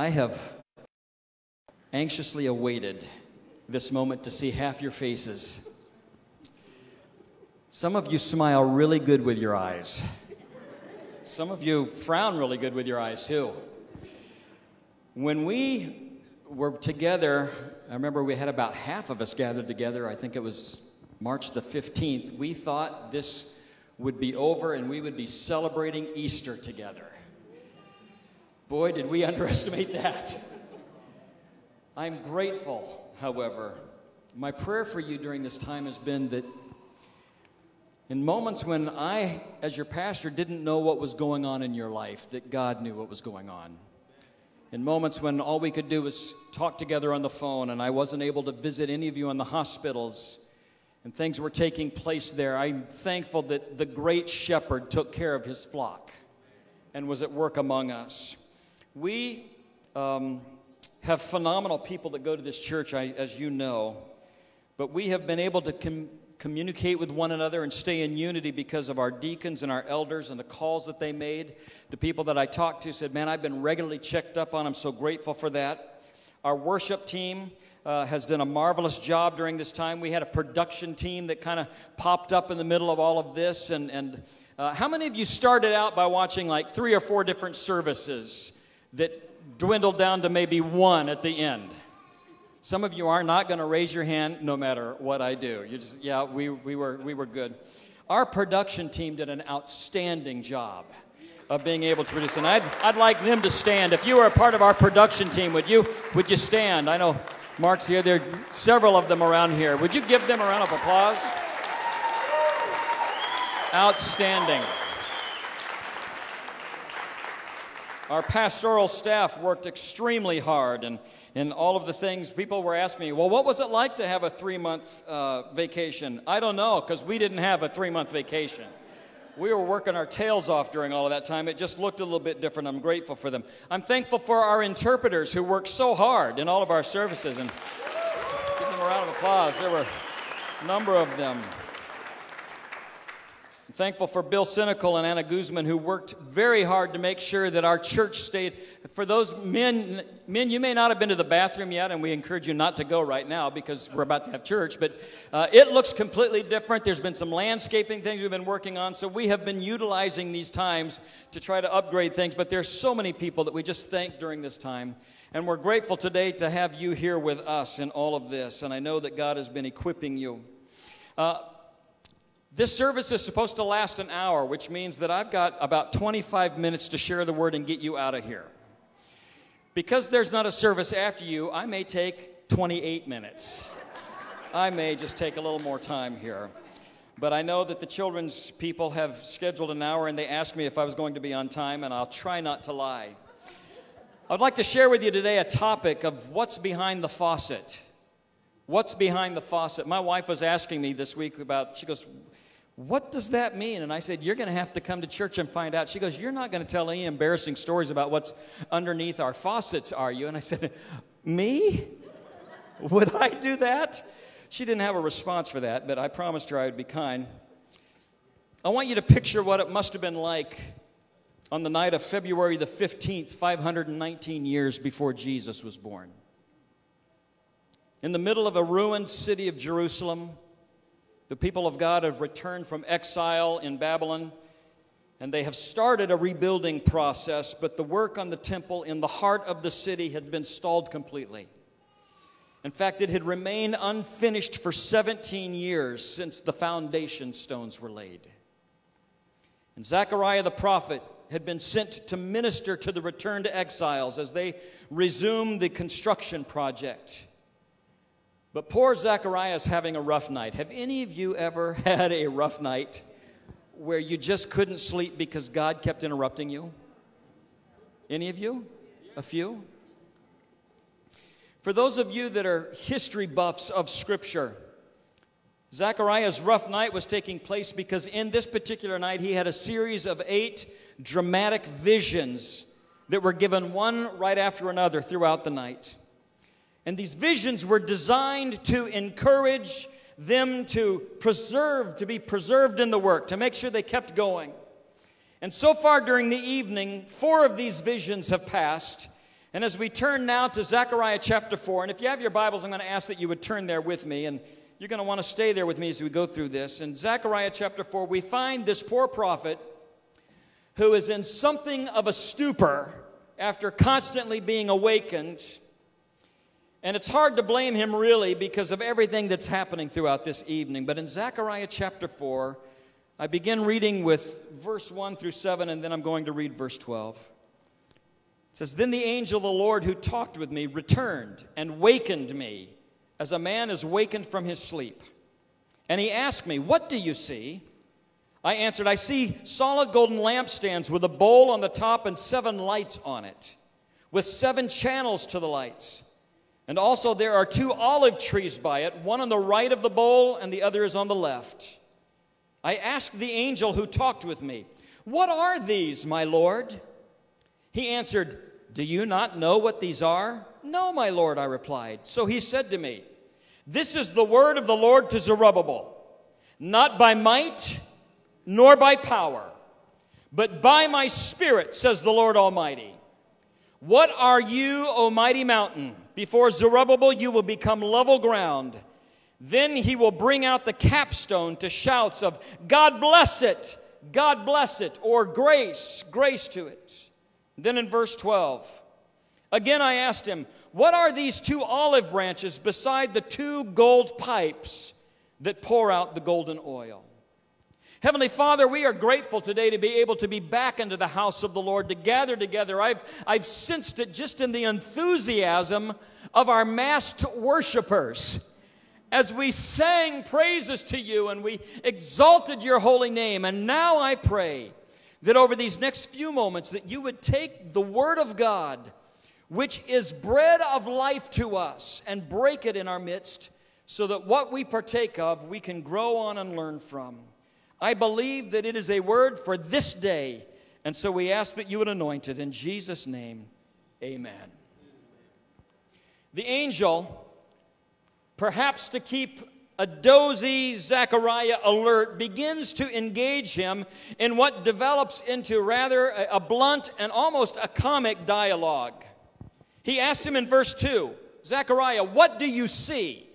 I have anxiously awaited this moment to see half your faces. Some of you smile really good with your eyes. Some of you frown really good with your eyes, too. When we were together, I remember we had about half of us gathered together. I think it was March the 15th. We thought this would be over and we would be celebrating Easter together. Boy, did we underestimate that. I'm grateful, however. My prayer for you during this time has been that in moments when I, as your pastor, didn't know what was going on in your life, that God knew what was going on. In moments when all we could do was talk together on the phone and I wasn't able to visit any of you in the hospitals and things were taking place there, I'm thankful that the great shepherd took care of his flock and was at work among us. We um, have phenomenal people that go to this church, I, as you know, but we have been able to com- communicate with one another and stay in unity because of our deacons and our elders and the calls that they made. The people that I talked to said, Man, I've been regularly checked up on. I'm so grateful for that. Our worship team, uh, has done a marvelous job during this time. We had a production team that kind of popped up in the middle of all of this. And, and uh, how many of you started out by watching like three or four different services that dwindled down to maybe one at the end? Some of you are not going to raise your hand no matter what I do. You just, yeah, we, we, were, we were good. Our production team did an outstanding job of being able to produce. And I'd, I'd like them to stand. If you were a part of our production team, would you, would you stand? I know Mark's here. There are several of them around here. Would you give them a round of applause? Outstanding. Our pastoral staff worked extremely hard, and, and all of the things people were asking me, well, what was it like to have a three month uh, vacation? I don't know, because we didn't have a three month vacation we were working our tails off during all of that time. It just looked a little bit different. I'm grateful for them. I'm thankful for our interpreters who worked so hard in all of our services. And give them a round of applause. There were a number of them. Thankful for Bill Cynical and Anna Guzman who worked very hard to make sure that our church stayed. For those men, men, you may not have been to the bathroom yet, and we encourage you not to go right now because we're about to have church. But uh, it looks completely different. There's been some landscaping things we've been working on, so we have been utilizing these times to try to upgrade things. But there's so many people that we just thank during this time. And we're grateful today to have you here with us in all of this. And I know that God has been equipping you. Uh, this service is supposed to last an hour, which means that I've got about 25 minutes to share the word and get you out of here. Because there's not a service after you, I may take 28 minutes. I may just take a little more time here. But I know that the children's people have scheduled an hour and they asked me if I was going to be on time, and I'll try not to lie. I'd like to share with you today a topic of what's behind the faucet. What's behind the faucet? My wife was asking me this week about, she goes, what does that mean? And I said, You're going to have to come to church and find out. She goes, You're not going to tell any embarrassing stories about what's underneath our faucets, are you? And I said, Me? Would I do that? She didn't have a response for that, but I promised her I would be kind. I want you to picture what it must have been like on the night of February the 15th, 519 years before Jesus was born. In the middle of a ruined city of Jerusalem, the people of God have returned from exile in Babylon and they have started a rebuilding process, but the work on the temple in the heart of the city had been stalled completely. In fact, it had remained unfinished for 17 years since the foundation stones were laid. And Zechariah the prophet had been sent to minister to the returned exiles as they resumed the construction project. But poor Zechariah is having a rough night. Have any of you ever had a rough night where you just couldn't sleep because God kept interrupting you? Any of you? A few? For those of you that are history buffs of Scripture, Zechariah's rough night was taking place because in this particular night he had a series of eight dramatic visions that were given one right after another throughout the night. And these visions were designed to encourage them to preserve, to be preserved in the work, to make sure they kept going. And so far during the evening, four of these visions have passed. And as we turn now to Zechariah chapter 4, and if you have your Bibles, I'm going to ask that you would turn there with me, and you're going to want to stay there with me as we go through this. In Zechariah chapter 4, we find this poor prophet who is in something of a stupor after constantly being awakened. And it's hard to blame him really because of everything that's happening throughout this evening. But in Zechariah chapter 4, I begin reading with verse 1 through 7, and then I'm going to read verse 12. It says, Then the angel of the Lord who talked with me returned and wakened me as a man is wakened from his sleep. And he asked me, What do you see? I answered, I see solid golden lampstands with a bowl on the top and seven lights on it, with seven channels to the lights. And also there are two olive trees by it, one on the right of the bowl and the other is on the left. I asked the angel who talked with me, What are these, my Lord? He answered, Do you not know what these are? No, my Lord, I replied. So he said to me, This is the word of the Lord to Zerubbabel, not by might nor by power, but by my spirit, says the Lord Almighty. What are you, O mighty mountain? Before Zerubbabel, you will become level ground. Then he will bring out the capstone to shouts of, God bless it, God bless it, or grace, grace to it. Then in verse 12, again I asked him, What are these two olive branches beside the two gold pipes that pour out the golden oil? Heavenly Father, we are grateful today to be able to be back into the house of the Lord, to gather together. I've, I've sensed it just in the enthusiasm of our massed worshipers as we sang praises to you and we exalted your holy name. And now I pray that over these next few moments that you would take the word of God, which is bread of life to us, and break it in our midst so that what we partake of we can grow on and learn from. I believe that it is a word for this day. And so we ask that you would anoint it in Jesus' name. Amen. The angel, perhaps to keep a dozy Zechariah alert, begins to engage him in what develops into rather a, blunt and almost a comic dialogue. He asks him in verse 2 Zechariah, what do you see?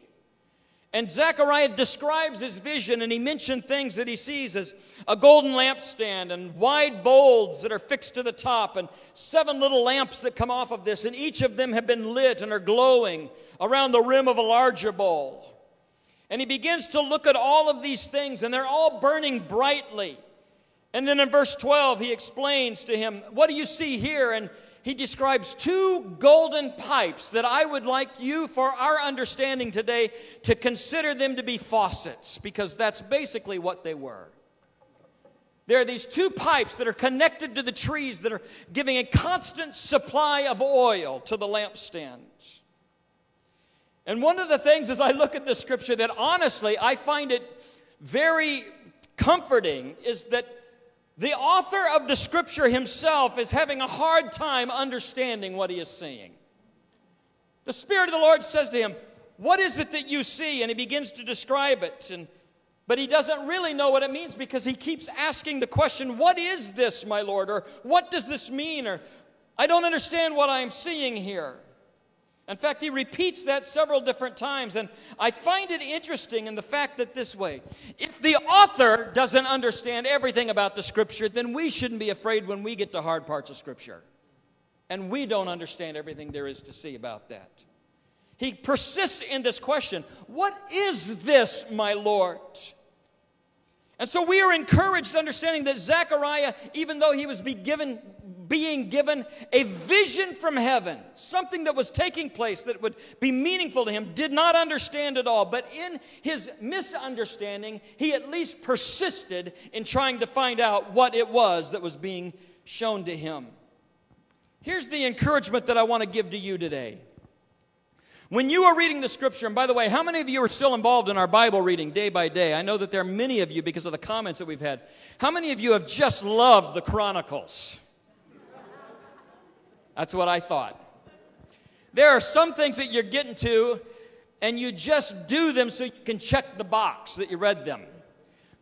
And Zechariah describes his vision, and he mentioned things that he sees as a golden lampstand and wide bowls that are fixed to the top, and seven little lamps that come off of this, and each of them have been lit and are glowing around the rim of a larger bowl. And he begins to look at all of these things, and they're all burning brightly. And then in verse 12, he explains to him, What do you see here? And he describes two golden pipes that I would like you, for our understanding today, to consider them to be faucets, because that's basically what they were. There are these two pipes that are connected to the trees that are giving a constant supply of oil to the lampstands. And one of the things as I look at this scripture that honestly I find it very comforting is that the author of the scripture himself is having a hard time understanding what he is seeing. The Spirit of the Lord says to him, What is it that you see? And he begins to describe it. And, but he doesn't really know what it means because he keeps asking the question, What is this, my Lord? Or what does this mean? Or I don't understand what I'm seeing here. In fact, he repeats that several different times. And I find it interesting in the fact that this way if the author doesn't understand everything about the scripture, then we shouldn't be afraid when we get to hard parts of scripture. And we don't understand everything there is to see about that. He persists in this question What is this, my Lord? And so we are encouraged understanding that Zechariah, even though he was be given, being given a vision from heaven, something that was taking place that would be meaningful to him, did not understand at all. But in his misunderstanding, he at least persisted in trying to find out what it was that was being shown to him. Here's the encouragement that I want to give to you today. When you are reading the scripture, and by the way, how many of you are still involved in our Bible reading day by day? I know that there are many of you because of the comments that we've had. How many of you have just loved the Chronicles? That's what I thought. There are some things that you're getting to, and you just do them so you can check the box that you read them.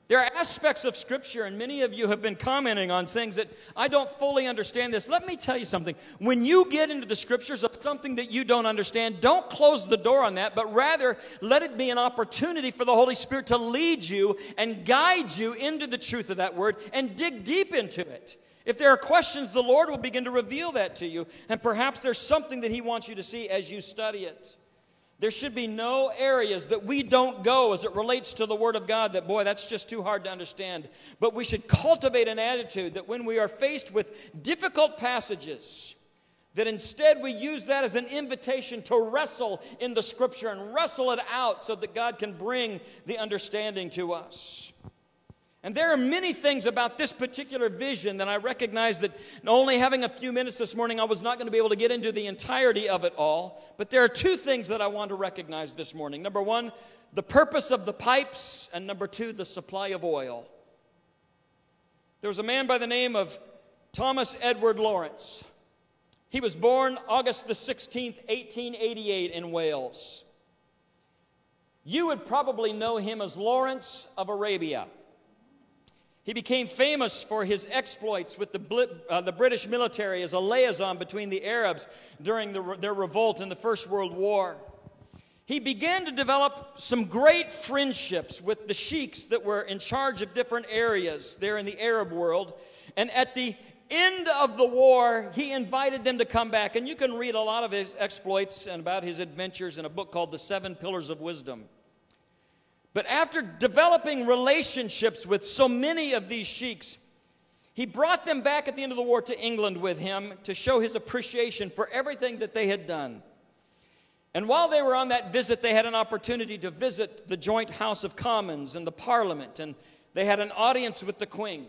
There are aspects of Scripture, and many of you have been commenting on things that I don't fully understand this. Let me tell you something. When you get into the Scriptures of something that you don't understand, don't close the door on that, but rather let it be an opportunity for the Holy Spirit to lead you and guide you into the truth of that word and dig deep into it. If there are questions, the Lord will begin to reveal that to you, and perhaps there's something that He wants you to see as you study it. There should be no areas that we don't go as it relates to the Word of God that, boy, that's just too hard to understand. But we should cultivate an attitude that when we are faced with difficult passages, that instead we use that as an invitation to wrestle in the Scripture and wrestle it out so that God can bring the understanding to us. And there are many things about this particular vision that I recognize that only having a few minutes this morning, I was not going to be able to get into the entirety of it all. But there are two things that I want to recognize this morning. Number one, the purpose of the pipes, and number two, the supply of oil. There was a man by the name of Thomas Edward Lawrence. He was born August the 16th, 1888, in Wales. You would probably know him as Lawrence of Arabia. He became famous for his exploits with the, uh, the British military as a liaison between the Arabs during the, their revolt in the First World War. He began to develop some great friendships with the sheiks that were in charge of different areas there in the Arab world. And at the end of the war, he invited them to come back. And you can read a lot of his exploits and about his adventures in a book called The Seven Pillars of Wisdom. But after developing relationships with so many of these sheiks, he brought them back at the end of the war to England with him to show his appreciation for everything that they had done. And while they were on that visit, they had an opportunity to visit the joint House of Commons and the Parliament, and they had an audience with the Queen.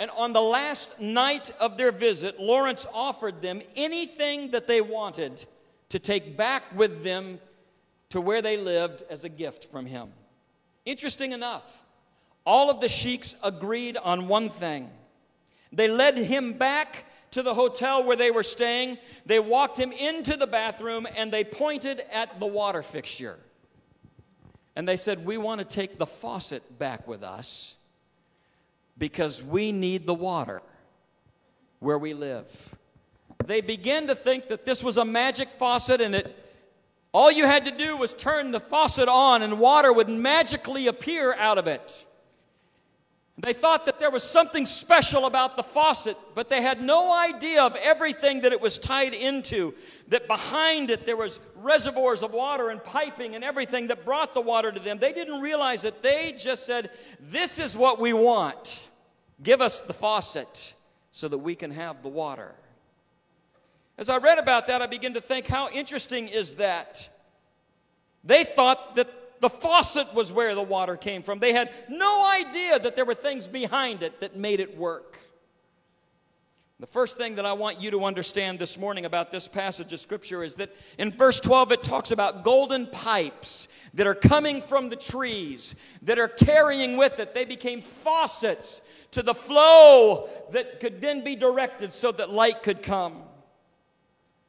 And on the last night of their visit, Lawrence offered them anything that they wanted to take back with them to where they lived as a gift from him. Interesting enough, all of the sheiks agreed on one thing. They led him back to the hotel where they were staying. They walked him into the bathroom and they pointed at the water fixture. And they said, We want to take the faucet back with us because we need the water where we live. They began to think that this was a magic faucet and it all you had to do was turn the faucet on and water would magically appear out of it. They thought that there was something special about the faucet, but they had no idea of everything that it was tied into. That behind it there was reservoirs of water and piping and everything that brought the water to them. They didn't realize that they just said, This is what we want. Give us the faucet so that we can have the water. As I read about that, I began to think, how interesting is that? They thought that the faucet was where the water came from. They had no idea that there were things behind it that made it work. The first thing that I want you to understand this morning about this passage of Scripture is that in verse 12 it talks about golden pipes that are coming from the trees, that are carrying with it. They became faucets to the flow that could then be directed so that light could come.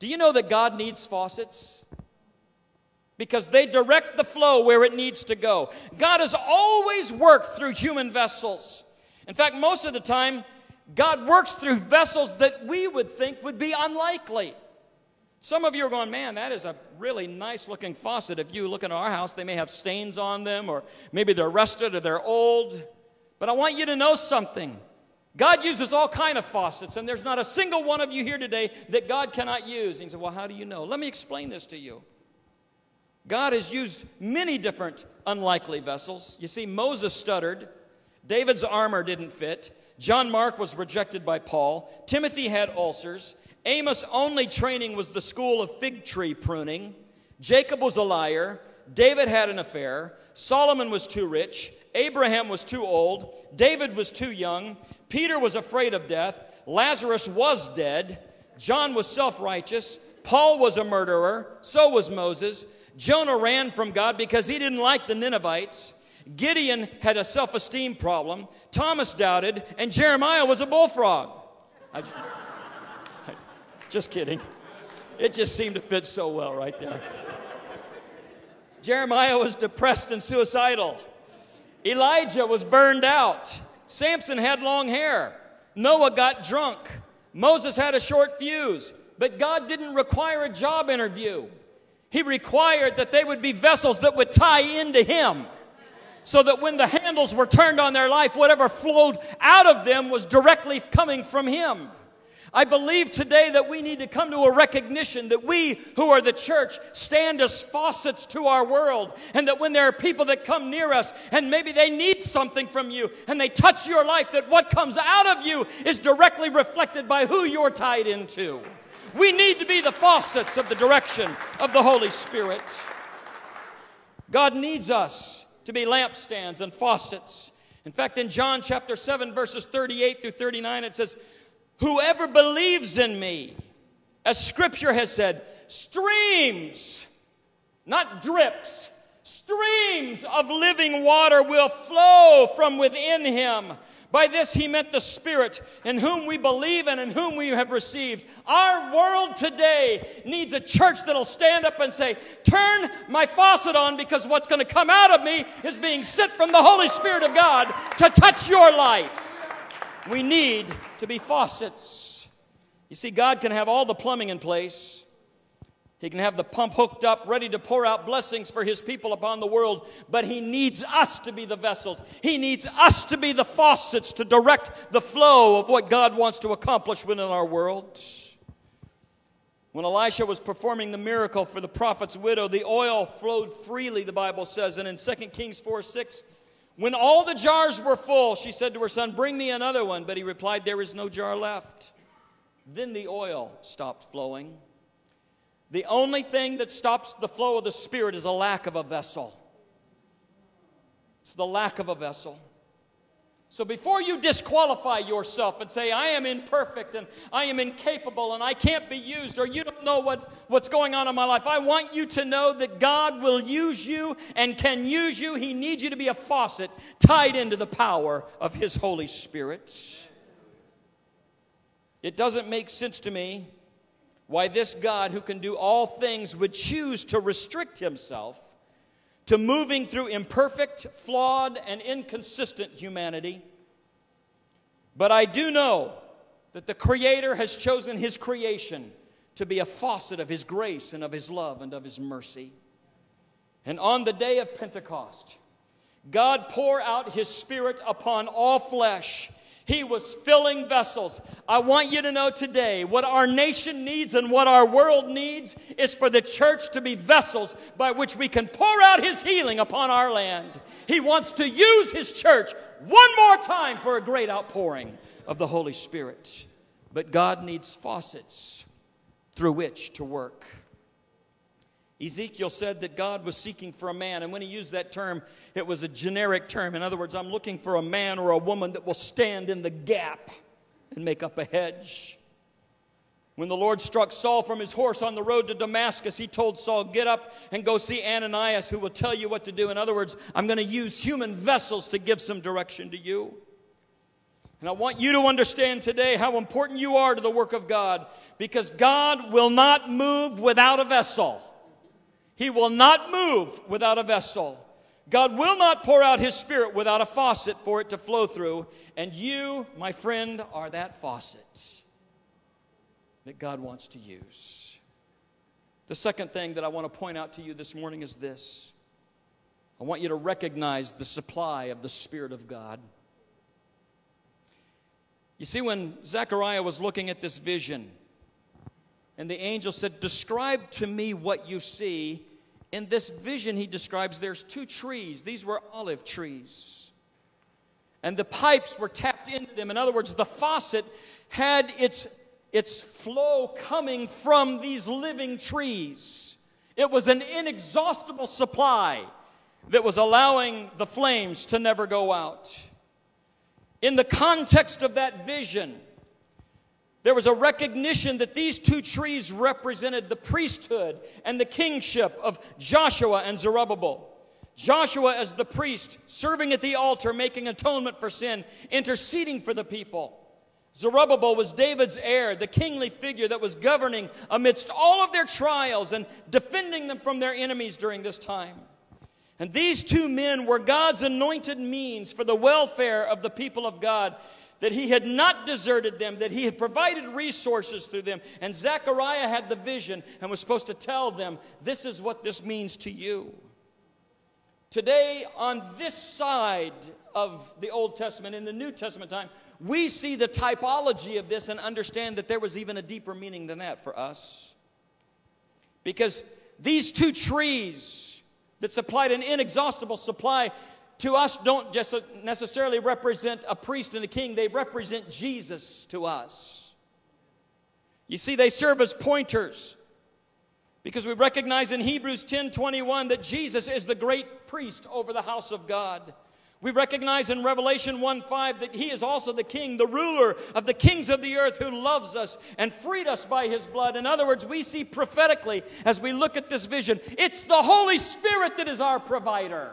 Do you know that God needs faucets? Because they direct the flow where it needs to go. God has always worked through human vessels. In fact, most of the time, God works through vessels that we would think would be unlikely. Some of you are going, man, that is a really nice looking faucet. If you look at our house, they may have stains on them, or maybe they're rusted or they're old. But I want you to know something. God uses all kind of faucets, and there's not a single one of you here today that God cannot use. And you say, Well, how do you know? Let me explain this to you. God has used many different unlikely vessels. You see, Moses stuttered, David's armor didn't fit, John Mark was rejected by Paul, Timothy had ulcers, Amos' only training was the school of fig tree pruning, Jacob was a liar, David had an affair, Solomon was too rich, Abraham was too old, David was too young, Peter was afraid of death. Lazarus was dead. John was self righteous. Paul was a murderer. So was Moses. Jonah ran from God because he didn't like the Ninevites. Gideon had a self esteem problem. Thomas doubted. And Jeremiah was a bullfrog. I just, just kidding. It just seemed to fit so well right there. Jeremiah was depressed and suicidal. Elijah was burned out. Samson had long hair. Noah got drunk. Moses had a short fuse. But God didn't require a job interview. He required that they would be vessels that would tie into Him. So that when the handles were turned on their life, whatever flowed out of them was directly coming from Him. I believe today that we need to come to a recognition that we who are the church stand as faucets to our world. And that when there are people that come near us and maybe they need something from you and they touch your life, that what comes out of you is directly reflected by who you're tied into. We need to be the faucets of the direction of the Holy Spirit. God needs us to be lampstands and faucets. In fact, in John chapter 7, verses 38 through 39, it says, Whoever believes in me, as scripture has said, streams, not drips, streams of living water will flow from within him. By this he meant the Spirit in whom we believe and in whom we have received. Our world today needs a church that'll stand up and say, Turn my faucet on because what's going to come out of me is being sent from the Holy Spirit of God to touch your life. We need to be faucets. You see, God can have all the plumbing in place. He can have the pump hooked up, ready to pour out blessings for His people upon the world, but He needs us to be the vessels. He needs us to be the faucets to direct the flow of what God wants to accomplish within our world. When Elisha was performing the miracle for the prophet's widow, the oil flowed freely, the Bible says. And in 2 Kings 4 6, when all the jars were full, she said to her son, Bring me another one. But he replied, There is no jar left. Then the oil stopped flowing. The only thing that stops the flow of the Spirit is a lack of a vessel. It's the lack of a vessel. So before you disqualify yourself and say, I am imperfect and I am incapable and I can't be used, or you don't know what, what's going on in my life, I want you to know that God will use you and can use you. He needs you to be a faucet tied into the power of His Holy Spirit. It doesn't make sense to me why this God who can do all things would choose to restrict Himself to moving through imperfect, flawed, and inconsistent humanity. But I do know that the Creator has chosen His creation to be a faucet of His grace and of His love and of His mercy. And on the day of Pentecost, God poured out His Spirit upon all flesh he was filling vessels. I want you to know today what our nation needs and what our world needs is for the church to be vessels by which we can pour out His healing upon our land. He wants to use His church one more time for a great outpouring of the Holy Spirit. But God needs faucets through which to work. Ezekiel said that God was seeking for a man, and when he used that term, it was a generic term. In other words, I'm looking for a man or a woman that will stand in the gap and make up a hedge. When the Lord struck Saul from his horse on the road to Damascus, he told Saul, Get up and go see Ananias, who will tell you what to do. In other words, I'm going to use human vessels to give some direction to you. And I want you to understand today how important you are to the work of God because God will not move without a vessel. He will not move without a vessel. God will not pour out His Spirit without a faucet for it to flow through. And you, my friend, are that faucet that God wants to use. The second thing that I want to point out to you this morning is this I want you to recognize the supply of the Spirit of God. You see, when Zechariah was looking at this vision, and the angel said, Describe to me what you see in this vision, he describes there's two trees. These were olive trees. And the pipes were tapped into them. In other words, the faucet had its, its flow coming from these living trees. It was an inexhaustible supply that was allowing the flames to never go out. In the context of that vision, there was a recognition that these two trees represented the priesthood and the kingship of Joshua and Zerubbabel. Joshua, as the priest, serving at the altar, making atonement for sin, interceding for the people. Zerubbabel was David's heir, the kingly figure that was governing amidst all of their trials and defending them from their enemies during this time. And these two men were God's anointed means for the welfare of the people of God, that he had not deserted them, that he had provided resources through them. And Zechariah had the vision and was supposed to tell them, This is what this means to you. Today, on this side of the Old Testament, in the New Testament time, we see the typology of this and understand that there was even a deeper meaning than that for us. Because these two trees that supplied an inexhaustible supply to us don't just necessarily represent a priest and a king, they represent Jesus to us. You see, they serve as pointers because we recognize in Hebrews 10 21 that Jesus is the great priest over the house of God. We recognize in Revelation 1 5 that He is also the King, the ruler of the kings of the earth who loves us and freed us by His blood. In other words, we see prophetically as we look at this vision, it's the Holy Spirit that is our provider.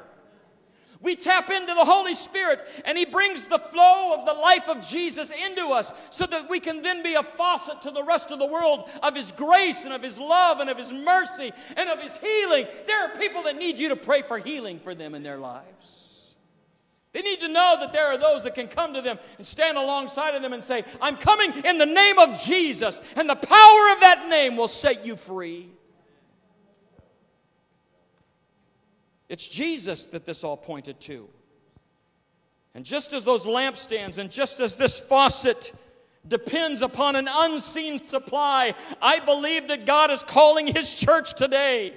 We tap into the Holy Spirit and He brings the flow of the life of Jesus into us so that we can then be a faucet to the rest of the world of His grace and of His love and of His mercy and of His healing. There are people that need you to pray for healing for them in their lives. They need to know that there are those that can come to them and stand alongside of them and say, I'm coming in the name of Jesus, and the power of that name will set you free. It's Jesus that this all pointed to. And just as those lampstands, and just as this faucet depends upon an unseen supply, I believe that God is calling His church today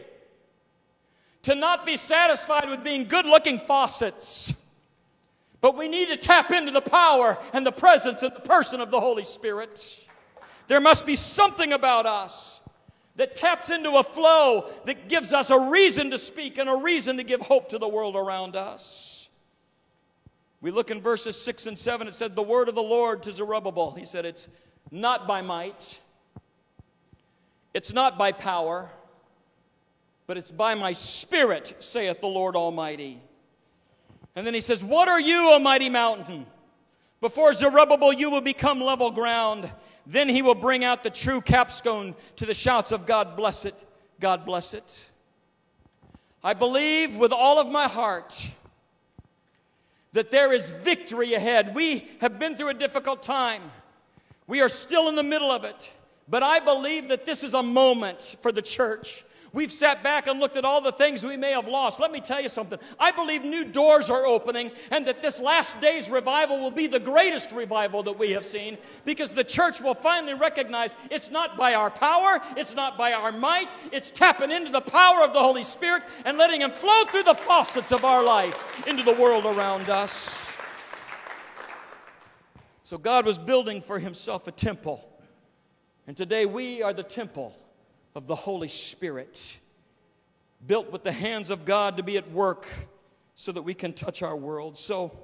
to not be satisfied with being good looking faucets but we need to tap into the power and the presence and the person of the Holy Spirit. There must be something about us that taps into a flow that gives us a reason to speak and a reason to give hope to the world around us. We look in verses 6 and 7, it said, The word of the Lord to Zerubbabel. He said, It's not by might, it's not by power, but it's by my spirit, saith the Lord Almighty. And then he says, What are you, a mighty mountain? Before Zerubbabel, you will become level ground. Then he will bring out the true capstone to the shouts of God bless it, God bless it. I believe with all of my heart that there is victory ahead. We have been through a difficult time. We are still in the middle of it. But I believe that this is a moment for the church We've sat back and looked at all the things we may have lost. Let me tell you something. I believe new doors are opening and that this last day's revival will be the greatest revival that we have seen because the church will finally recognize it's not by our power, it's not by our might, it's tapping into the power of the Holy Spirit and letting Him flow through the faucets of our life into the world around us. So God was building for Himself a temple. And today we are the temple of the Holy Spirit, built with the hands of God to be at work so that we can touch our world. So,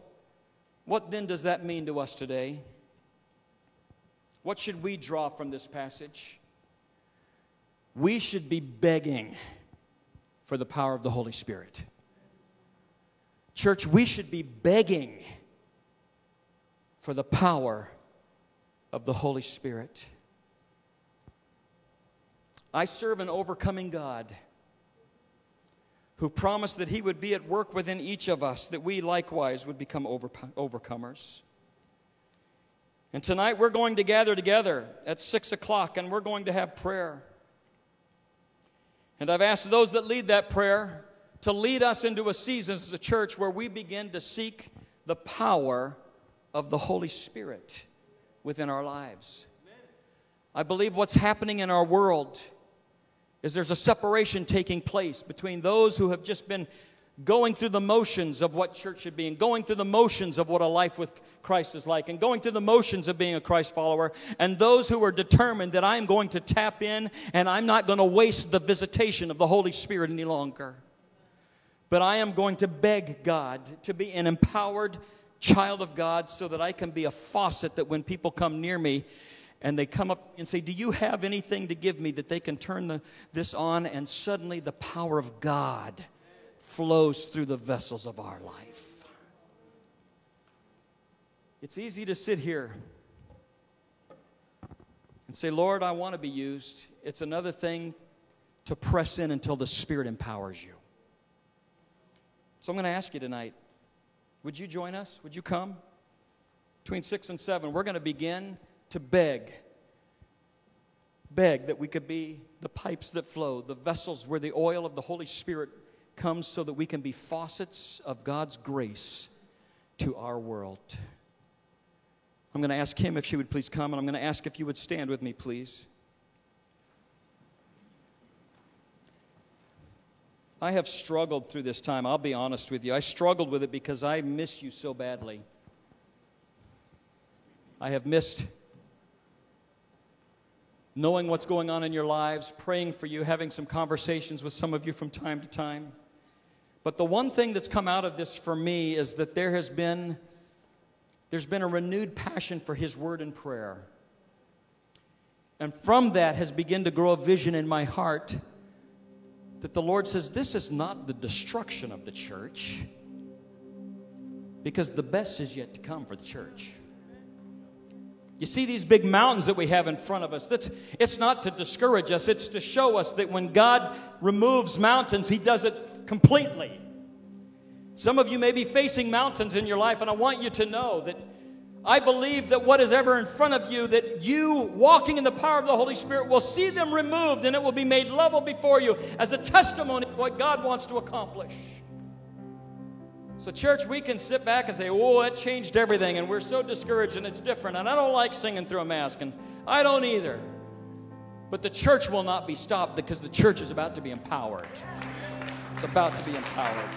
what then does that mean to us today? What should we draw from this passage? We should be begging for the power of the Holy Spirit. Church, we should be begging for the power of the Holy Spirit. I serve an overcoming God who promised that he would be at work within each of us, that we likewise would become over, overcomers. And tonight we're going to gather together at 6 o'clock and we're going to have prayer. And I've asked those that lead that prayer to lead us into a season as a church where we begin to seek the power of the Holy Spirit within our lives. I believe what's happening in our world is there's a separation taking place between those who have just been going through the motions of what church should be and going through the motions of what a life with Christ is like and going through the motions of being a Christ follower and those who are determined that I'm going to tap in and I'm not going to waste the visitation of the Holy Spirit any longer. But I am going to beg God to be an empowered child of God so that I can be a faucet that when people come near me, and they come up and say, Do you have anything to give me that they can turn the, this on? And suddenly the power of God flows through the vessels of our life. It's easy to sit here and say, Lord, I want to be used. It's another thing to press in until the Spirit empowers you. So I'm going to ask you tonight would you join us? Would you come? Between 6 and 7, we're going to begin to beg. Beg that we could be the pipes that flow, the vessels where the oil of the Holy Spirit comes so that we can be faucets of God's grace to our world. I'm going to ask him if she would please come, and I'm going to ask if you would stand with me, please. I have struggled through this time. I'll be honest with you. I struggled with it because I miss you so badly. I have missed knowing what's going on in your lives, praying for you, having some conversations with some of you from time to time. But the one thing that's come out of this for me is that there has been there's been a renewed passion for his word and prayer. And from that has begun to grow a vision in my heart that the Lord says this is not the destruction of the church, because the best is yet to come for the church. You see these big mountains that we have in front of us. That's, it's not to discourage us, it's to show us that when God removes mountains, He does it completely. Some of you may be facing mountains in your life, and I want you to know that I believe that what is ever in front of you, that you walking in the power of the Holy Spirit will see them removed and it will be made level before you as a testimony of what God wants to accomplish. So, church, we can sit back and say, Oh, it changed everything, and we're so discouraged and it's different. And I don't like singing through a mask, and I don't either. But the church will not be stopped because the church is about to be empowered. It's about to be empowered.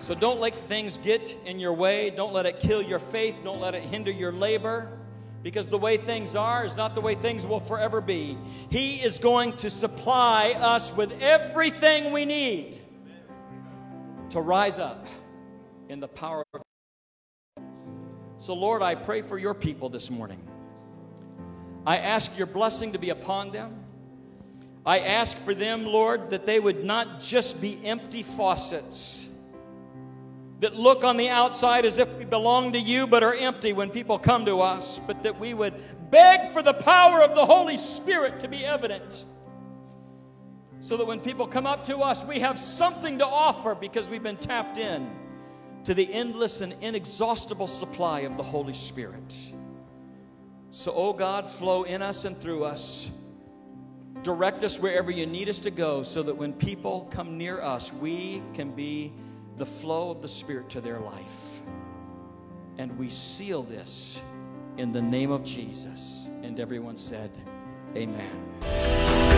So don't let things get in your way. Don't let it kill your faith. Don't let it hinder your labor. Because the way things are is not the way things will forever be. He is going to supply us with everything we need to rise up in the power of So, Lord, I pray for your people this morning. I ask your blessing to be upon them. I ask for them, Lord, that they would not just be empty faucets that look on the outside as if we belong to you but are empty when people come to us, but that we would beg for the power of the Holy Spirit to be evident. So that when people come up to us, we have something to offer because we've been tapped in to the endless and inexhaustible supply of the Holy Spirit. So, oh God, flow in us and through us. Direct us wherever you need us to go so that when people come near us, we can be the flow of the Spirit to their life. And we seal this in the name of Jesus. And everyone said, Amen.